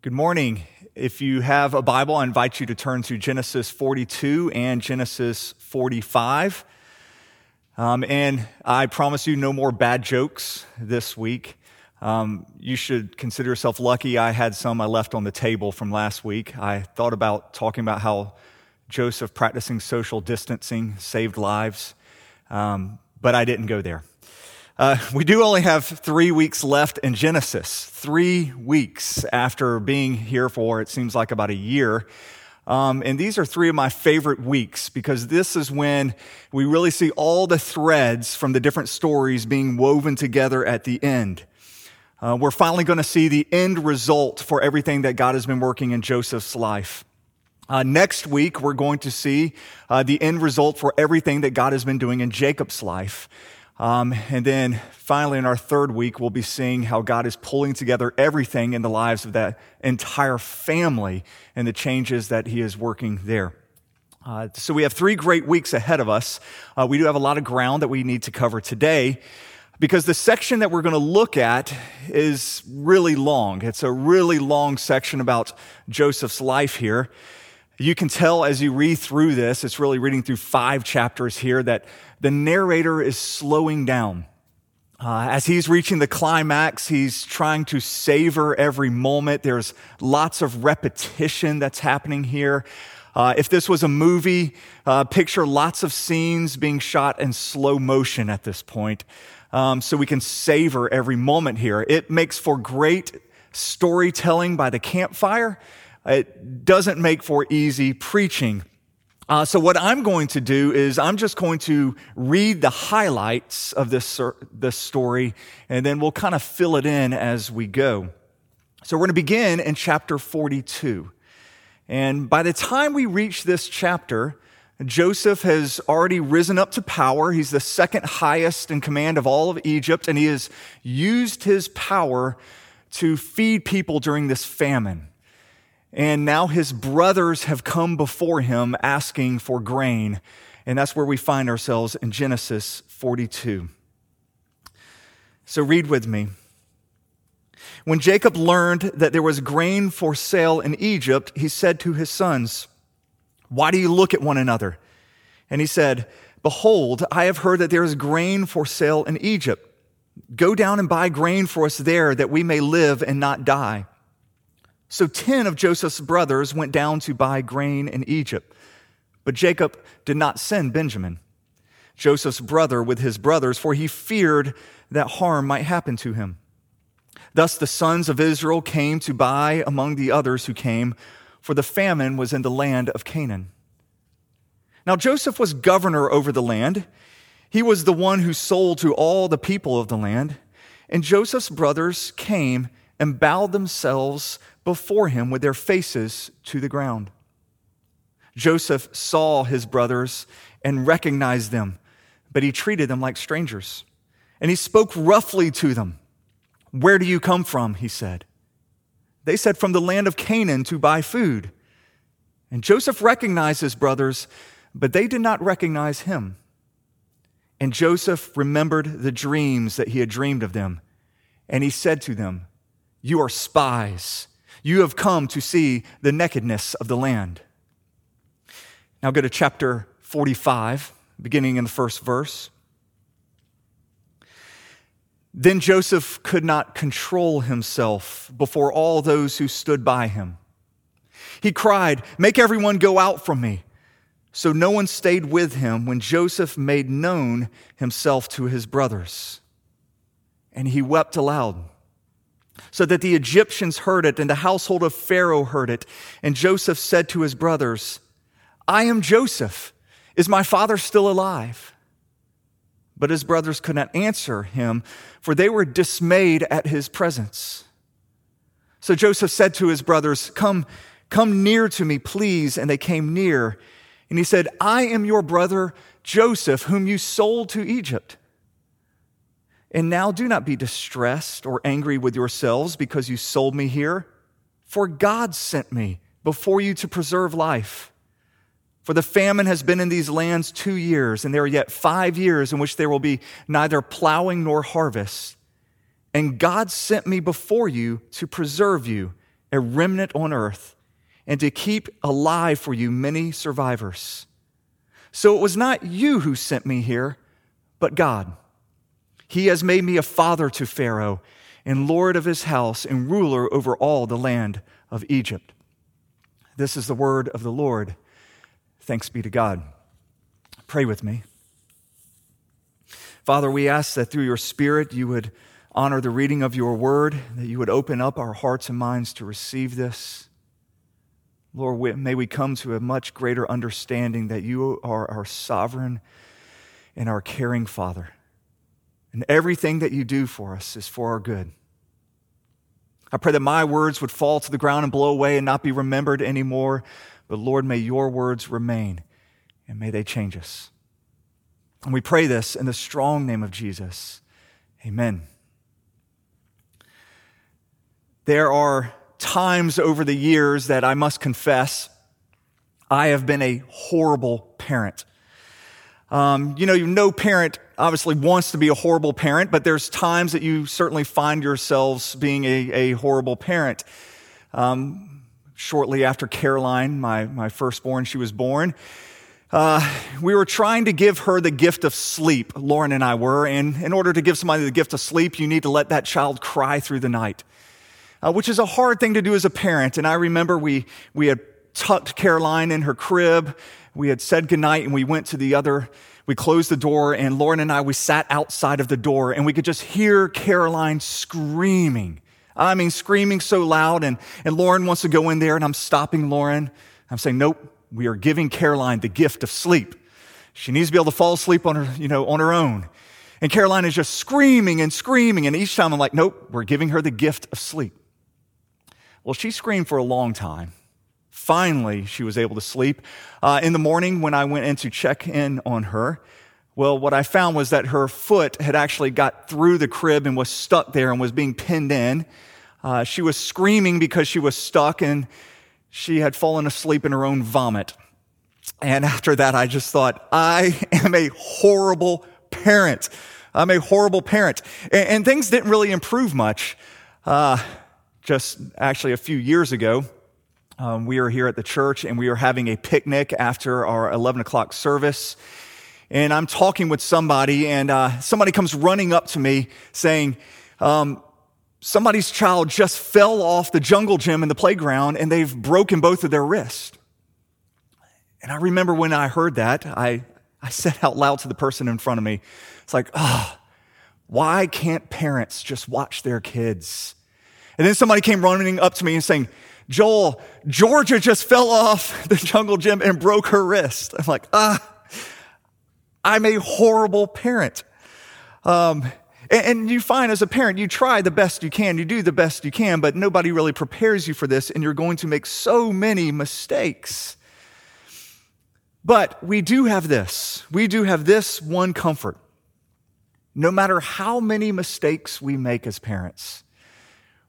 Good morning. If you have a Bible, I invite you to turn to Genesis 42 and Genesis 45. Um, and I promise you no more bad jokes this week. Um, you should consider yourself lucky. I had some I left on the table from last week. I thought about talking about how Joseph practicing social distancing saved lives, um, but I didn't go there. Uh, we do only have three weeks left in Genesis, three weeks after being here for it seems like about a year. Um, and these are three of my favorite weeks because this is when we really see all the threads from the different stories being woven together at the end. Uh, we're finally going to see the end result for everything that God has been working in Joseph's life. Uh, next week, we're going to see uh, the end result for everything that God has been doing in Jacob's life. Um, and then finally, in our third week, we'll be seeing how God is pulling together everything in the lives of that entire family and the changes that He is working there. Uh, so we have three great weeks ahead of us. Uh, we do have a lot of ground that we need to cover today because the section that we're going to look at is really long. It's a really long section about Joseph's life here. You can tell as you read through this, it's really reading through five chapters here, that the narrator is slowing down. Uh, as he's reaching the climax, he's trying to savor every moment. There's lots of repetition that's happening here. Uh, if this was a movie, uh, picture lots of scenes being shot in slow motion at this point, um, so we can savor every moment here. It makes for great storytelling by the campfire. It doesn't make for easy preaching. Uh, so what I'm going to do is I'm just going to read the highlights of this, this story, and then we'll kind of fill it in as we go. So we're going to begin in chapter 42. And by the time we reach this chapter, Joseph has already risen up to power. He's the second highest in command of all of Egypt, and he has used his power to feed people during this famine. And now his brothers have come before him asking for grain. And that's where we find ourselves in Genesis 42. So read with me. When Jacob learned that there was grain for sale in Egypt, he said to his sons, Why do you look at one another? And he said, Behold, I have heard that there is grain for sale in Egypt. Go down and buy grain for us there that we may live and not die. So 10 of Joseph's brothers went down to buy grain in Egypt. But Jacob did not send Benjamin, Joseph's brother, with his brothers, for he feared that harm might happen to him. Thus the sons of Israel came to buy among the others who came, for the famine was in the land of Canaan. Now Joseph was governor over the land. He was the one who sold to all the people of the land. And Joseph's brothers came and bowed themselves before him with their faces to the ground. Joseph saw his brothers and recognized them, but he treated them like strangers. And he spoke roughly to them. Where do you come from? He said. They said, From the land of Canaan to buy food. And Joseph recognized his brothers, but they did not recognize him. And Joseph remembered the dreams that he had dreamed of them. And he said to them, You are spies. You have come to see the nakedness of the land. Now go to chapter 45, beginning in the first verse. Then Joseph could not control himself before all those who stood by him. He cried, Make everyone go out from me. So no one stayed with him when Joseph made known himself to his brothers. And he wept aloud so that the Egyptians heard it and the household of Pharaoh heard it. And Joseph said to his brothers, I am Joseph. Is my father still alive? But his brothers could not answer him, for they were dismayed at his presence. So Joseph said to his brothers, Come, come near to me, please. And they came near. And he said, I am your brother Joseph, whom you sold to Egypt. And now do not be distressed or angry with yourselves because you sold me here, for God sent me before you to preserve life. For the famine has been in these lands two years, and there are yet five years in which there will be neither plowing nor harvest. And God sent me before you to preserve you a remnant on earth, and to keep alive for you many survivors. So it was not you who sent me here, but God. He has made me a father to Pharaoh, and Lord of his house, and ruler over all the land of Egypt. This is the word of the Lord. Thanks be to God. Pray with me. Father, we ask that through your Spirit you would honor the reading of your word, that you would open up our hearts and minds to receive this. Lord, may we come to a much greater understanding that you are our sovereign and our caring Father. And everything that you do for us is for our good. I pray that my words would fall to the ground and blow away and not be remembered anymore. But Lord, may your words remain and may they change us. And we pray this in the strong name of Jesus. Amen. There are times over the years that I must confess I have been a horrible parent. Um, you know, no parent obviously wants to be a horrible parent, but there's times that you certainly find yourselves being a, a horrible parent. Um, shortly after Caroline, my, my firstborn, she was born, uh, we were trying to give her the gift of sleep, Lauren and I were. And in order to give somebody the gift of sleep, you need to let that child cry through the night, uh, which is a hard thing to do as a parent. And I remember we, we had tucked Caroline in her crib. We had said goodnight and we went to the other, we closed the door and Lauren and I, we sat outside of the door and we could just hear Caroline screaming. I mean, screaming so loud. And, and Lauren wants to go in there and I'm stopping Lauren. I'm saying, nope, we are giving Caroline the gift of sleep. She needs to be able to fall asleep on her, you know, on her own. And Caroline is just screaming and screaming. And each time I'm like, nope, we're giving her the gift of sleep. Well, she screamed for a long time. Finally, she was able to sleep. Uh, in the morning, when I went in to check in on her, well, what I found was that her foot had actually got through the crib and was stuck there and was being pinned in. Uh, she was screaming because she was stuck, and she had fallen asleep in her own vomit. And after that, I just thought, I am a horrible parent. I'm a horrible parent. And, and things didn't really improve much. Uh, just actually a few years ago, um, we were here at the church and we were having a picnic after our 11 o'clock service. And I'm talking with somebody, and uh, somebody comes running up to me saying, um, somebody's child just fell off the jungle gym in the playground and they've broken both of their wrists. And I remember when I heard that, I, I said out loud to the person in front of me, it's like, ah, oh, why can't parents just watch their kids? And then somebody came running up to me and saying, Joel, Georgia just fell off the jungle gym and broke her wrist. I'm like, ah, I'm a horrible parent. Um, and you find as a parent, you try the best you can, you do the best you can, but nobody really prepares you for this, and you're going to make so many mistakes. But we do have this. We do have this one comfort. No matter how many mistakes we make as parents,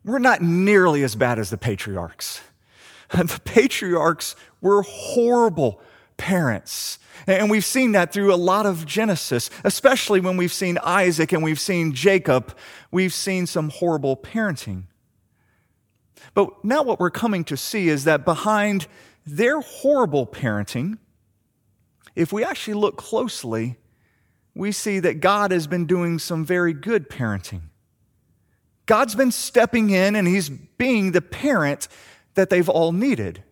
we're not nearly as bad as the patriarchs. The patriarchs were horrible parents. And we've seen that through a lot of Genesis, especially when we've seen Isaac and we've seen Jacob. We've seen some horrible parenting. But now what we're coming to see is that behind their horrible parenting, if we actually look closely, we see that God has been doing some very good parenting. God's been stepping in and He's being the parent that they've all needed.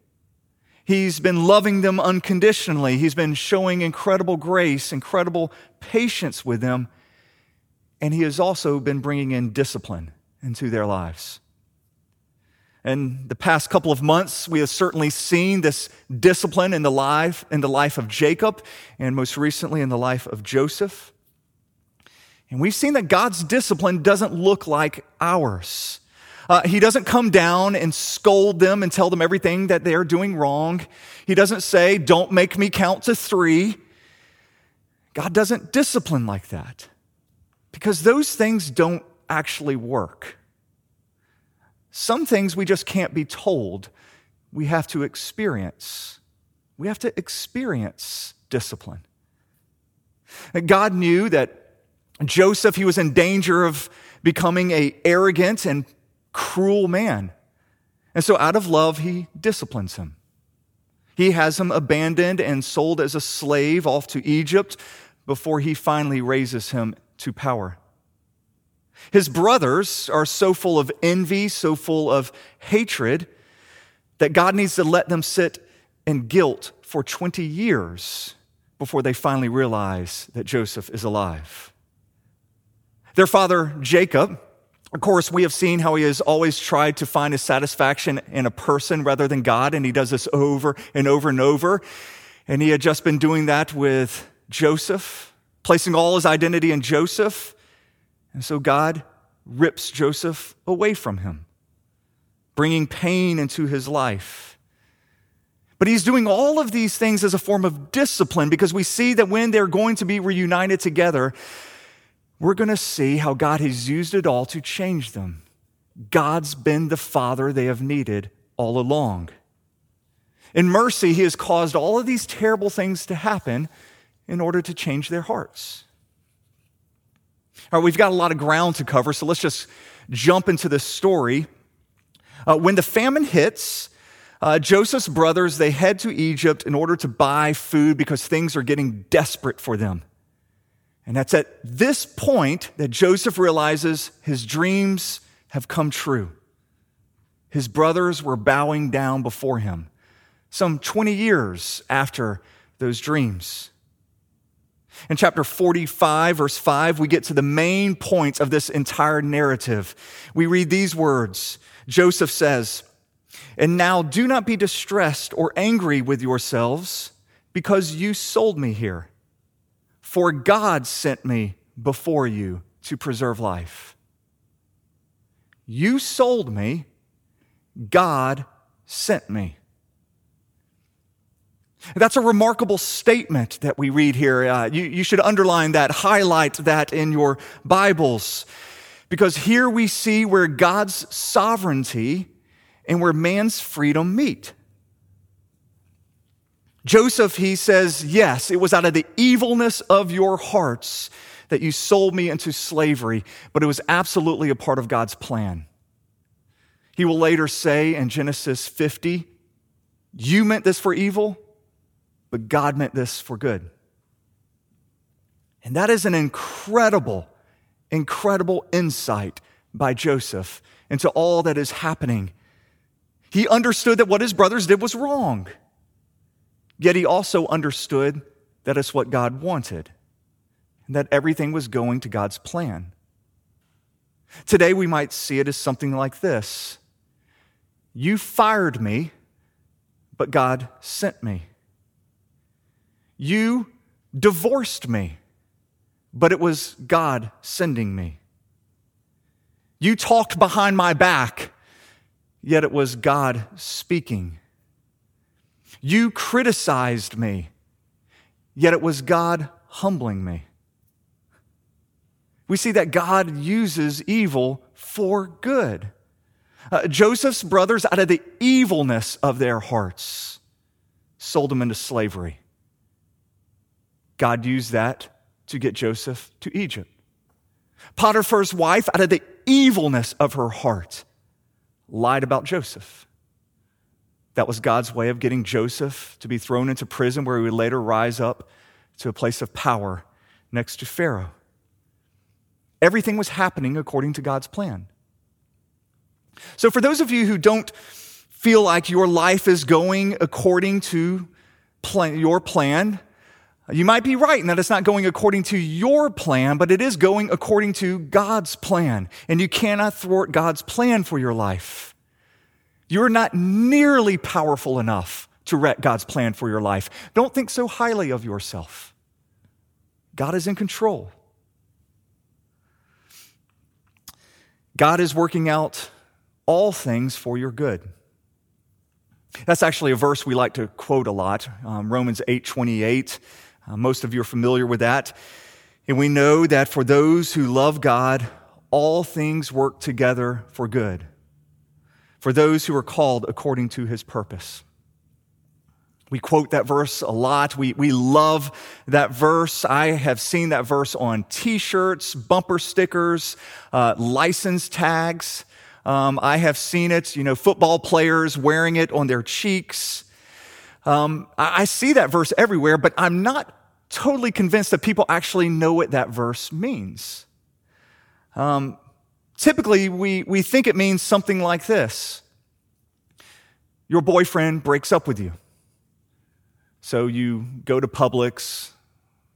He's been loving them unconditionally. He's been showing incredible grace, incredible patience with them. And he has also been bringing in discipline into their lives. In the past couple of months, we have certainly seen this discipline in the life, in the life of Jacob, and most recently in the life of Joseph. And we've seen that God's discipline doesn't look like ours. Uh, he doesn't come down and scold them and tell them everything that they're doing wrong. He doesn't say, Don't make me count to three. God doesn't discipline like that because those things don't actually work. Some things we just can't be told, we have to experience. We have to experience discipline. God knew that Joseph, he was in danger of becoming a arrogant and cruel man. And so, out of love, he disciplines him. He has him abandoned and sold as a slave off to Egypt before he finally raises him to power. His brothers are so full of envy, so full of hatred, that God needs to let them sit in guilt for 20 years before they finally realize that Joseph is alive. Their father, Jacob, of course, we have seen how he has always tried to find his satisfaction in a person rather than God, and he does this over and over and over. And he had just been doing that with Joseph, placing all his identity in Joseph. And so God rips Joseph away from him, bringing pain into his life. But he's doing all of these things as a form of discipline because we see that when they're going to be reunited together, we're going to see how God has used it all to change them. God's been the father they have needed all along. In mercy, he has caused all of these terrible things to happen in order to change their hearts. All right, we've got a lot of ground to cover, so let's just jump into this story. Uh, when the famine hits, uh, Joseph's brothers they head to Egypt in order to buy food because things are getting desperate for them. And that's at this point that Joseph realizes his dreams have come true. His brothers were bowing down before him, some 20 years after those dreams. In chapter 45, verse 5, we get to the main points of this entire narrative. We read these words Joseph says, And now do not be distressed or angry with yourselves because you sold me here for God sent me before you to preserve life. You sold me, God sent me. That's a remarkable statement that we read here. Uh, you, you should underline that, highlight that in your Bibles, because here we see where God's sovereignty and where man's freedom meet. Joseph, he says, Yes, it was out of the evilness of your hearts that you sold me into slavery, but it was absolutely a part of God's plan. He will later say in Genesis 50, You meant this for evil, but God meant this for good. And that is an incredible, incredible insight by Joseph into all that is happening. He understood that what his brothers did was wrong. Yet he also understood that it's what God wanted and that everything was going to God's plan. Today, we might see it as something like this You fired me, but God sent me. You divorced me, but it was God sending me. You talked behind my back, yet it was God speaking. You criticized me, yet it was God humbling me. We see that God uses evil for good. Uh, Joseph's brothers, out of the evilness of their hearts, sold him into slavery. God used that to get Joseph to Egypt. Potiphar's wife, out of the evilness of her heart, lied about Joseph. That was God's way of getting Joseph to be thrown into prison, where he would later rise up to a place of power next to Pharaoh. Everything was happening according to God's plan. So, for those of you who don't feel like your life is going according to plan, your plan, you might be right in that it's not going according to your plan, but it is going according to God's plan. And you cannot thwart God's plan for your life. You're not nearly powerful enough to wreck God's plan for your life. Don't think so highly of yourself. God is in control. God is working out all things for your good. That's actually a verse we like to quote a lot, um, Romans 8 28. Uh, most of you are familiar with that. And we know that for those who love God, all things work together for good for those who are called according to his purpose. We quote that verse a lot. We, we love that verse. I have seen that verse on t shirts, bumper stickers, uh, license tags. Um, I have seen it, you know, football players wearing it on their cheeks. Um, I, I see that verse everywhere, but I'm not totally convinced that people actually know what that verse means. Um, typically, we, we think it means something like this Your boyfriend breaks up with you. So you go to Publix,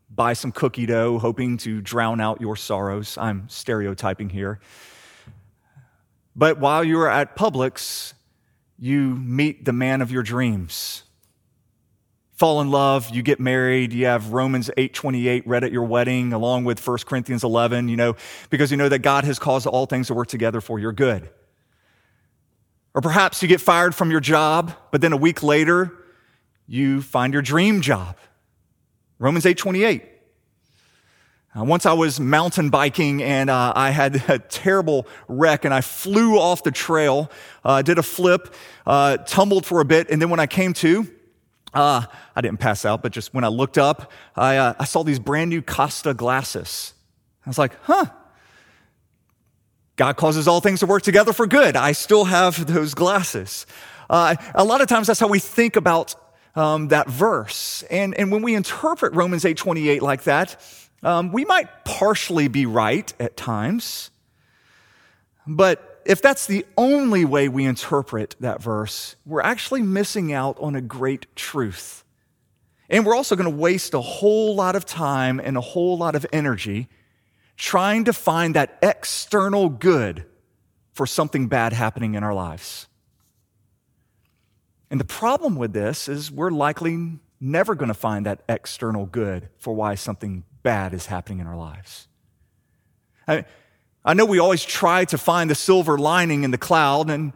buy some cookie dough, hoping to drown out your sorrows. I'm stereotyping here. But while you're at Publix, you meet the man of your dreams. Fall in love, you get married, you have Romans 8:28 read at your wedding along with 1 Corinthians 11, you know, because you know that God has caused all things to work together for your good. Or perhaps you get fired from your job, but then a week later you find your dream job. Romans 8:28. Uh, once I was mountain biking and uh, I had a terrible wreck and I flew off the trail, uh, did a flip, uh, tumbled for a bit, and then when I came to, uh, I didn't pass out, but just when I looked up, I, uh, I saw these brand new Costa glasses. I was like, huh. God causes all things to work together for good. I still have those glasses. a lot of times that's how we think about um, that verse. And, and when we interpret Romans 8:28 like that, um, we might partially be right at times, but if that's the only way we interpret that verse, we're actually missing out on a great truth. And we're also going to waste a whole lot of time and a whole lot of energy trying to find that external good for something bad happening in our lives. And the problem with this is we're likely never going to find that external good for why something bad is happening in our lives. I, I know we always try to find the silver lining in the cloud, and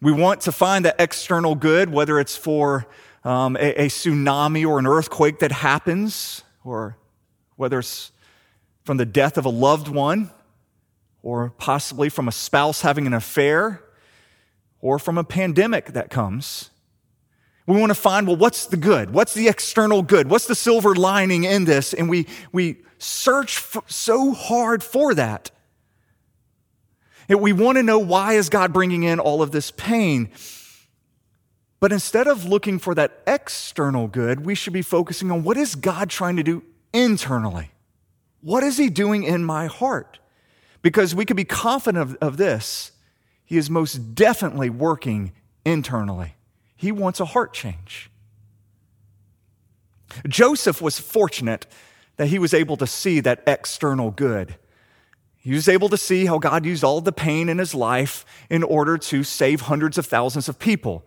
we want to find that external good, whether it's for um, a, a tsunami or an earthquake that happens, or whether it's from the death of a loved one, or possibly from a spouse having an affair, or from a pandemic that comes. We want to find, well, what's the good? What's the external good? What's the silver lining in this? And we, we search so hard for that. We want to know why is God bringing in all of this pain? But instead of looking for that external good, we should be focusing on what is God trying to do internally? What is he doing in my heart? Because we can be confident of, of this. He is most definitely working internally. He wants a heart change. Joseph was fortunate that he was able to see that external good. He was able to see how God used all the pain in his life in order to save hundreds of thousands of people.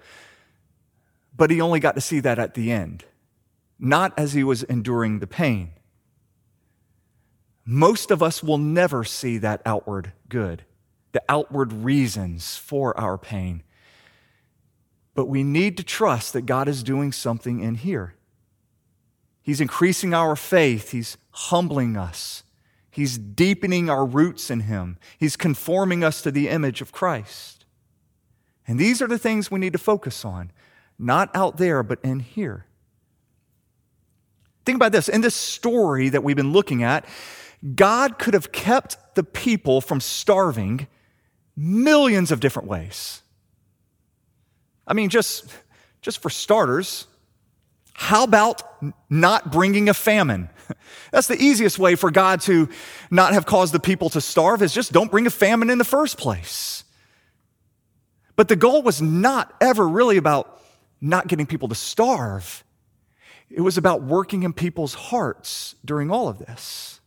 But he only got to see that at the end, not as he was enduring the pain. Most of us will never see that outward good, the outward reasons for our pain. But we need to trust that God is doing something in here. He's increasing our faith, He's humbling us, He's deepening our roots in Him, He's conforming us to the image of Christ. And these are the things we need to focus on, not out there, but in here. Think about this. In this story that we've been looking at, God could have kept the people from starving millions of different ways. I mean, just, just for starters, how about not bringing a famine? That's the easiest way for God to not have caused the people to starve is just don't bring a famine in the first place. But the goal was not ever really about not getting people to starve. It was about working in people's hearts during all of this.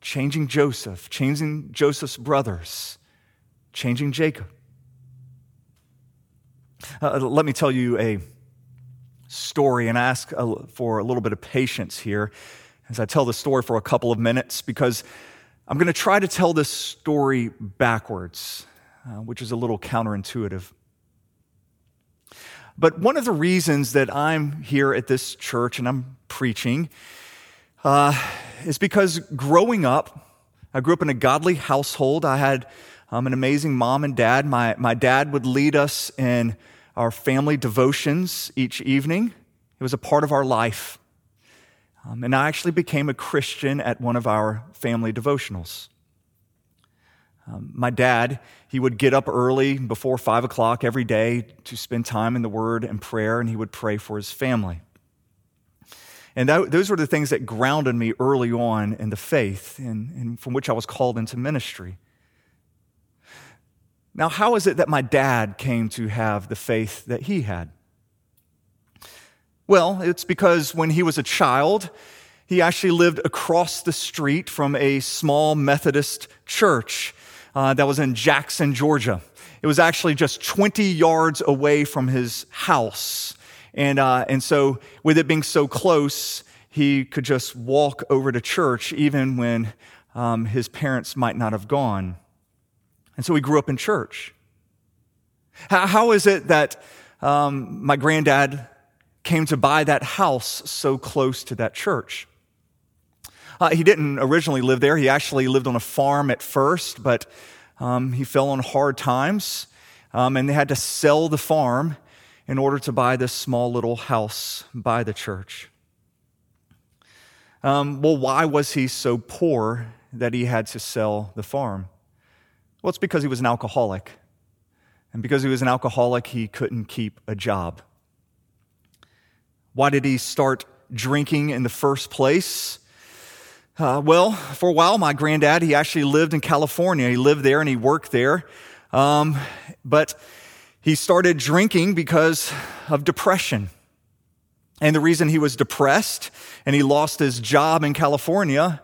Changing Joseph, changing Joseph's brothers, changing Jacob. Uh, let me tell you a story and ask for a little bit of patience here as I tell the story for a couple of minutes because I'm going to try to tell this story backwards, uh, which is a little counterintuitive. But one of the reasons that I'm here at this church and I'm preaching uh, is because growing up, I grew up in a godly household. I had um, an amazing mom and dad. My, my dad would lead us in our family devotions each evening. It was a part of our life. Um, and I actually became a Christian at one of our family devotionals. Um, my dad, he would get up early before five o'clock every day to spend time in the Word and prayer, and he would pray for his family. And that, those were the things that grounded me early on in the faith and, and from which I was called into ministry. Now, how is it that my dad came to have the faith that he had? Well, it's because when he was a child, he actually lived across the street from a small Methodist church uh, that was in Jackson, Georgia. It was actually just 20 yards away from his house. And, uh, and so, with it being so close, he could just walk over to church even when um, his parents might not have gone. And so he grew up in church. how, how is it that um, my granddad came to buy that house so close to that church? Uh, he didn't originally live there. He actually lived on a farm at first, but um, he fell on hard times, um, and they had to sell the farm in order to buy this small little house by the church. Um, well, why was he so poor that he had to sell the farm? Well, it's because he was an alcoholic. And because he was an alcoholic, he couldn't keep a job. Why did he start drinking in the first place? Uh, well, for a while, my granddad, he actually lived in California. He lived there and he worked there. Um, but he started drinking because of depression. And the reason he was depressed and he lost his job in California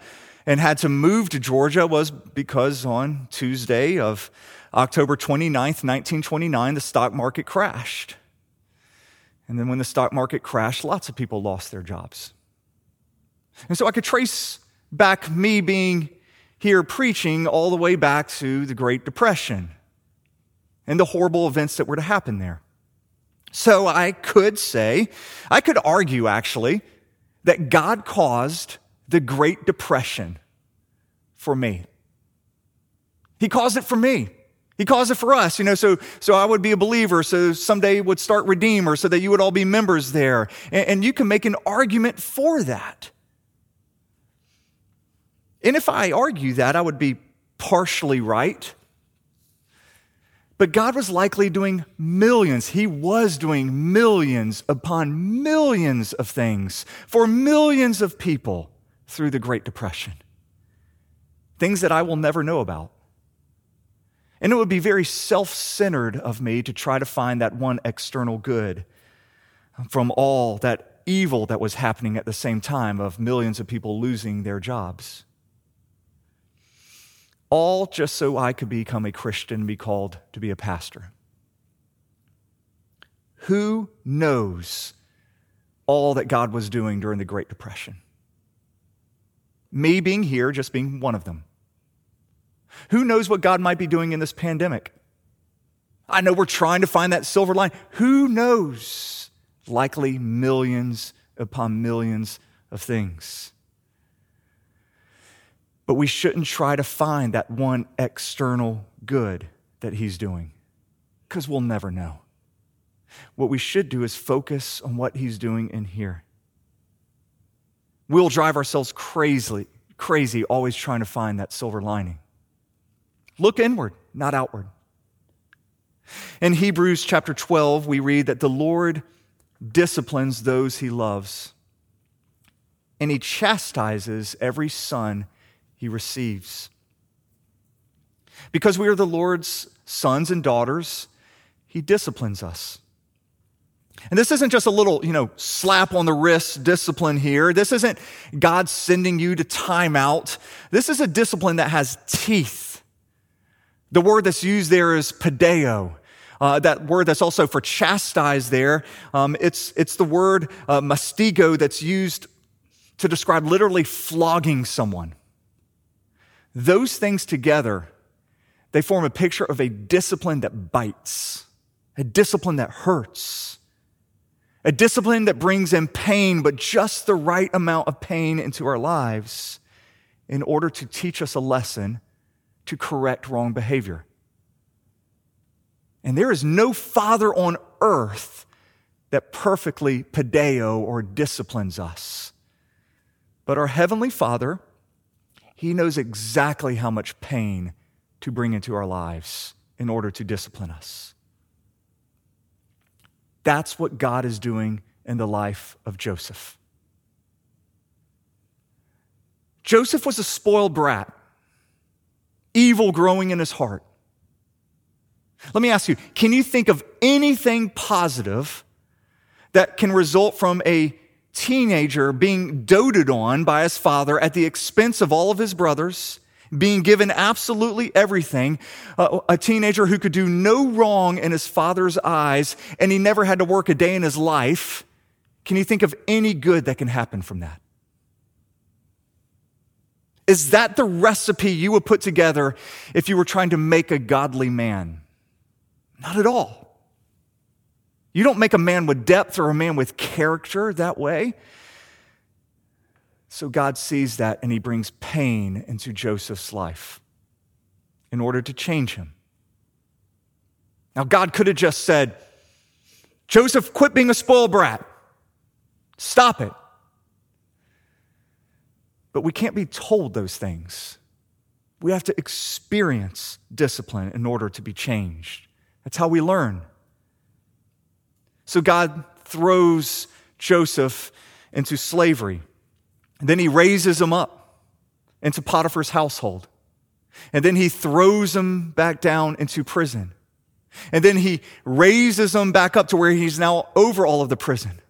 and had to move to Georgia was because on Tuesday of October 29th, 1929, the stock market crashed. And then when the stock market crashed, lots of people lost their jobs. And so I could trace back me being here preaching all the way back to the Great Depression and the horrible events that were to happen there. So I could say, I could argue actually, that God caused the Great Depression for me. He caused it for me. He caused it for us, you know, so, so I would be a believer, so someday would start Redeemer, so that you would all be members there. And, and you can make an argument for that. And if I argue that, I would be partially right. But God was likely doing millions. He was doing millions upon millions of things for millions of people through the Great Depression. Things that I will never know about. And it would be very self centered of me to try to find that one external good from all that evil that was happening at the same time of millions of people losing their jobs all just so I could become a Christian and be called to be a pastor. Who knows all that God was doing during the Great Depression? Me being here, just being one of them. Who knows what God might be doing in this pandemic? I know we're trying to find that silver line. Who knows? Likely millions upon millions of things. But we shouldn't try to find that one external good that He's doing because we'll never know. What we should do is focus on what He's doing in here. We'll drive ourselves crazy, crazy, always trying to find that silver lining. Look inward, not outward. In Hebrews chapter 12, we read that the Lord disciplines those he loves, and he chastises every son he receives. Because we are the Lord's sons and daughters, he disciplines us. And this isn't just a little, you know, slap on the wrist discipline here. This isn't God sending you to time out. This is a discipline that has teeth. The word that's used there is padeo. Uh, that word that's also for chastise there, um, it's, it's the word uh, mastigo that's used to describe literally flogging someone. Those things together, they form a picture of a discipline that bites, a discipline that hurts, a discipline that brings in pain, but just the right amount of pain into our lives in order to teach us a lesson to correct wrong behavior. And there is no father on earth that perfectly padeo or disciplines us. But our Heavenly Father, he knows exactly how much pain to bring into our lives in order to discipline us. That's what God is doing in the life of Joseph. Joseph was a spoiled brat, evil growing in his heart. Let me ask you can you think of anything positive that can result from a teenager being doted on by his father at the expense of all of his brothers, being given absolutely everything, uh, a teenager who could do no wrong in his father's eyes, and he never had to work a day in his life? Can you think of any good that can happen from that? Is that the recipe you would put together if you were trying to make a godly man? Not at all. You don't make a man with depth or a man with character that way. So God sees that and he brings pain into Joseph's life in order to change him. Now, God could have just said, Joseph, quit being a spoiled brat. Stop it. But we can't be told those things. We have to experience discipline in order to be changed. That's how we learn. So God throws Joseph into slavery. And then he raises him up into Potiphar's household. And then he throws him back down into prison. And then he raises him back up to where he's now over all of the prison.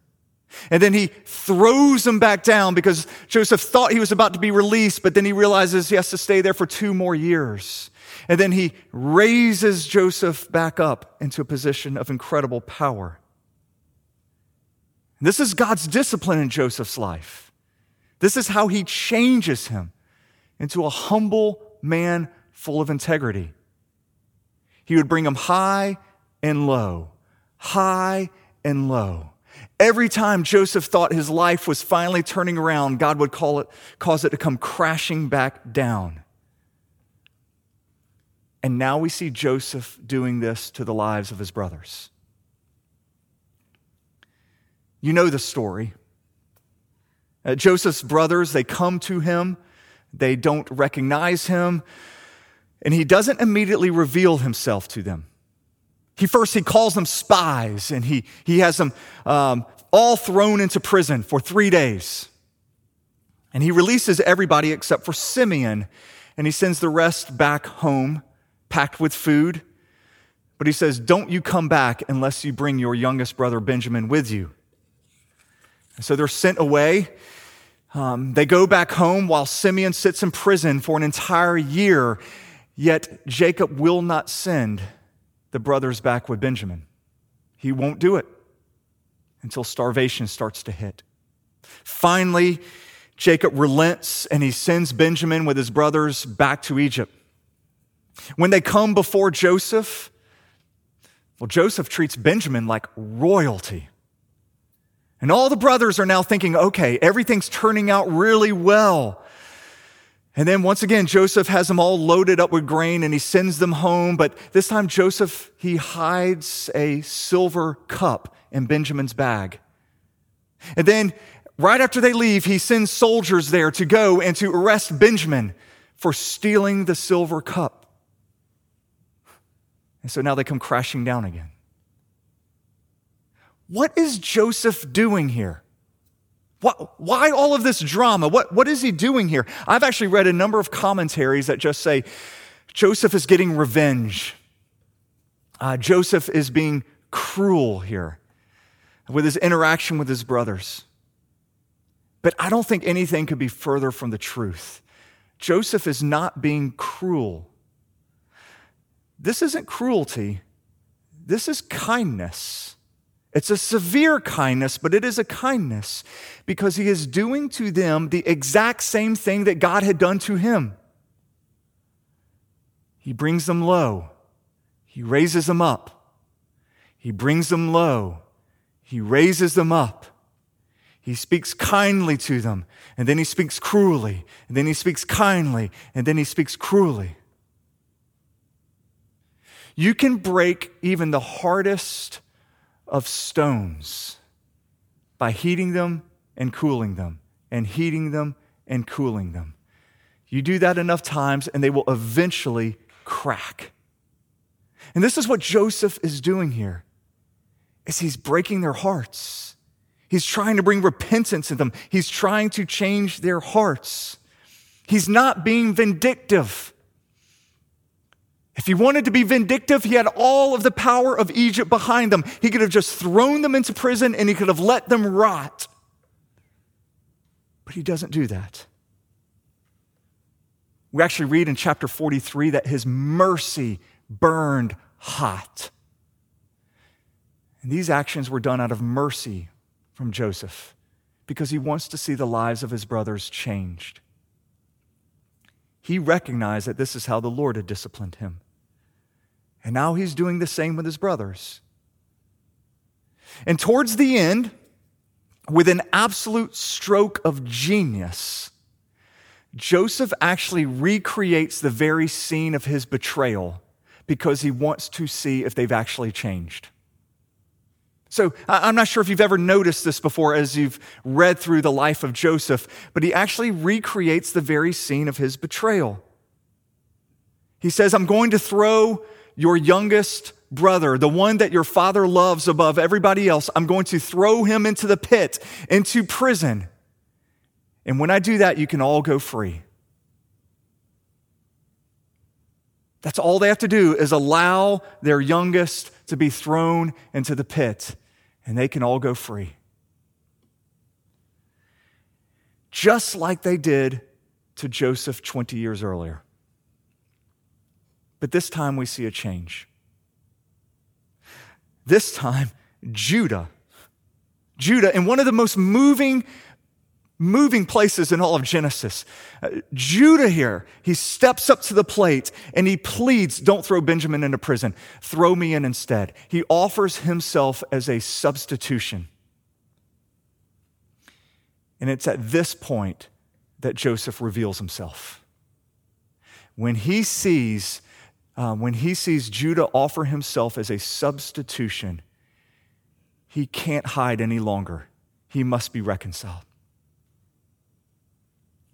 And then he throws him back down because Joseph thought he was about to be released, but then he realizes he has to stay there for two more years. And then he raises Joseph back up into a position of incredible power. This is God's discipline in Joseph's life. This is how he changes him into a humble man full of integrity. He would bring him high and low, high and low. Every time Joseph thought his life was finally turning around, God would call it, cause it to come crashing back down. And now we see Joseph doing this to the lives of his brothers. You know the story. Uh, Joseph's brothers, they come to him, they don't recognize him, and he doesn't immediately reveal himself to them. He first he calls them spies, and he he has them um, all thrown into prison for three days, and he releases everybody except for Simeon, and he sends the rest back home, packed with food. But he says, "Don't you come back unless you bring your youngest brother Benjamin with you." So they're sent away. Um, they go back home while Simeon sits in prison for an entire year. Yet Jacob will not send the brothers back with Benjamin. He won't do it until starvation starts to hit. Finally, Jacob relents and he sends Benjamin with his brothers back to Egypt. When they come before Joseph, well, Joseph treats Benjamin like royalty. And all the brothers are now thinking, okay, everything's turning out really well. And then once again, Joseph has them all loaded up with grain and he sends them home. But this time, Joseph, he hides a silver cup in Benjamin's bag. And then, right after they leave, he sends soldiers there to go and to arrest Benjamin for stealing the silver cup. And so now they come crashing down again. What is Joseph doing here? Why all of this drama? What, what is he doing here? I've actually read a number of commentaries that just say Joseph is getting revenge. Uh, Joseph is being cruel here with his interaction with his brothers. But I don't think anything could be further from the truth. Joseph is not being cruel. This isn't cruelty, this is kindness. It's a severe kindness, but it is a kindness because he is doing to them the exact same thing that God had done to him. He brings them low, he raises them up. He brings them low, he raises them up. He speaks kindly to them, and then he speaks cruelly, and then he speaks kindly, and then he speaks cruelly. You can break even the hardest of stones by heating them and cooling them, and heating them and cooling them. You do that enough times, and they will eventually crack. And this is what Joseph is doing here. Is he's breaking their hearts. He's trying to bring repentance in them. He's trying to change their hearts. He's not being vindictive. If he wanted to be vindictive, he had all of the power of Egypt behind them. He could have just thrown them into prison and he could have let them rot. But he doesn't do that. We actually read in chapter 43 that his mercy burned hot. And these actions were done out of mercy from Joseph because he wants to see the lives of his brothers changed. He recognized that this is how the Lord had disciplined him. And now he's doing the same with his brothers. And towards the end, with an absolute stroke of genius, Joseph actually recreates the very scene of his betrayal because he wants to see if they've actually changed. So I'm not sure if you've ever noticed this before as you've read through the life of Joseph, but he actually recreates the very scene of his betrayal. He says, I'm going to throw your youngest brother, the one that your father loves above everybody else, I'm going to throw him into the pit, into prison. And when I do that, you can all go free. That's all they have to do is allow their youngest to be thrown into the pit and they can all go free. Just like they did to Joseph 20 years earlier. But this time we see a change. This time, Judah. Judah, in one of the most moving, moving places in all of Genesis. Uh, Judah here, he steps up to the plate and he pleads, Don't throw Benjamin into prison, throw me in instead. He offers himself as a substitution. And it's at this point that Joseph reveals himself. When he sees, um, when he sees Judah offer himself as a substitution, he can't hide any longer. He must be reconciled.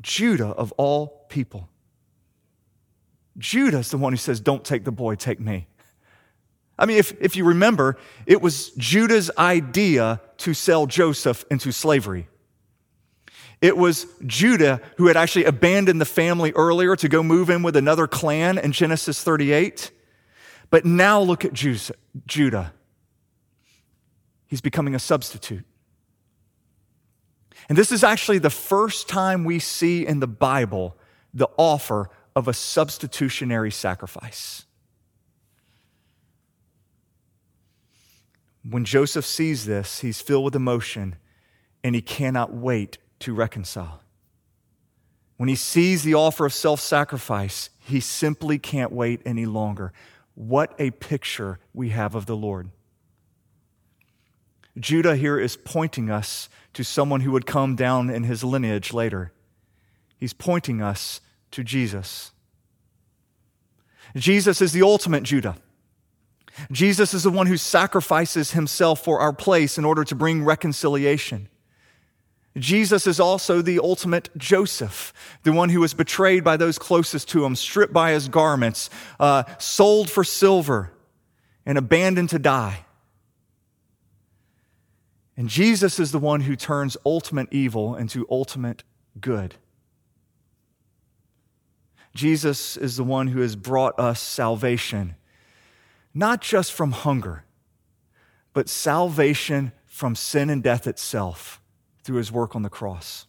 Judah, of all people. Judah's the one who says, Don't take the boy, take me. I mean, if, if you remember, it was Judah's idea to sell Joseph into slavery. It was Judah who had actually abandoned the family earlier to go move in with another clan in Genesis 38. But now look at Judah. He's becoming a substitute. And this is actually the first time we see in the Bible the offer of a substitutionary sacrifice. When Joseph sees this, he's filled with emotion and he cannot wait to reconcile. When he sees the offer of self sacrifice, he simply can't wait any longer. What a picture we have of the Lord. Judah here is pointing us to someone who would come down in his lineage later. He's pointing us to Jesus. Jesus is the ultimate Judah. Jesus is the one who sacrifices himself for our place in order to bring reconciliation. Jesus is also the ultimate Joseph, the one who was betrayed by those closest to him, stripped by his garments, uh, sold for silver, and abandoned to die. And Jesus is the one who turns ultimate evil into ultimate good. Jesus is the one who has brought us salvation, not just from hunger, but salvation from sin and death itself through his work on the cross.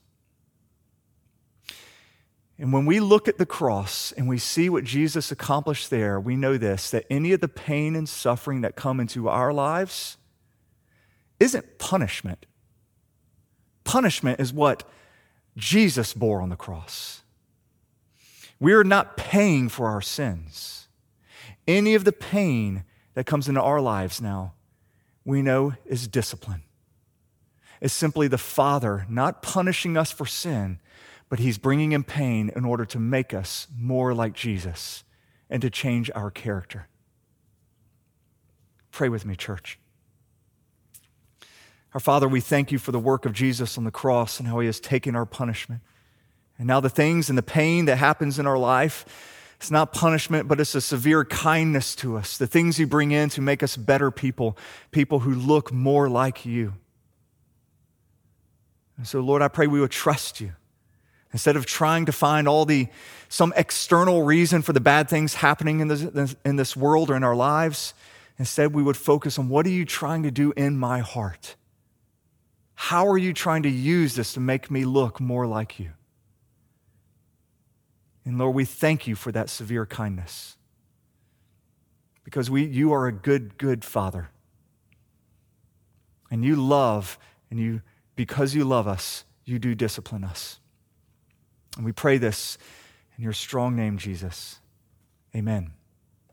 And when we look at the cross and we see what Jesus accomplished there, we know this that any of the pain and suffering that come into our lives isn't punishment. Punishment is what Jesus bore on the cross. We are not paying for our sins. Any of the pain that comes into our lives now, we know is discipline. It's simply the Father not punishing us for sin, but He's bringing in pain in order to make us more like Jesus and to change our character. Pray with me, church. Our Father, we thank you for the work of Jesus on the cross and how he has taken our punishment. And now the things and the pain that happens in our life, It's not punishment, but it's a severe kindness to us. The things you bring in to make us better people, people who look more like you. And so, Lord, I pray we would trust you. Instead of trying to find all the some external reason for the bad things happening in this, in this world or in our lives, instead we would focus on what are you trying to do in my heart? How are you trying to use this to make me look more like you? And Lord, we thank you for that severe kindness. Because we, you are a good, good Father. And you love, and you, because you love us, you do discipline us. And we pray this in your strong name, Jesus. Amen.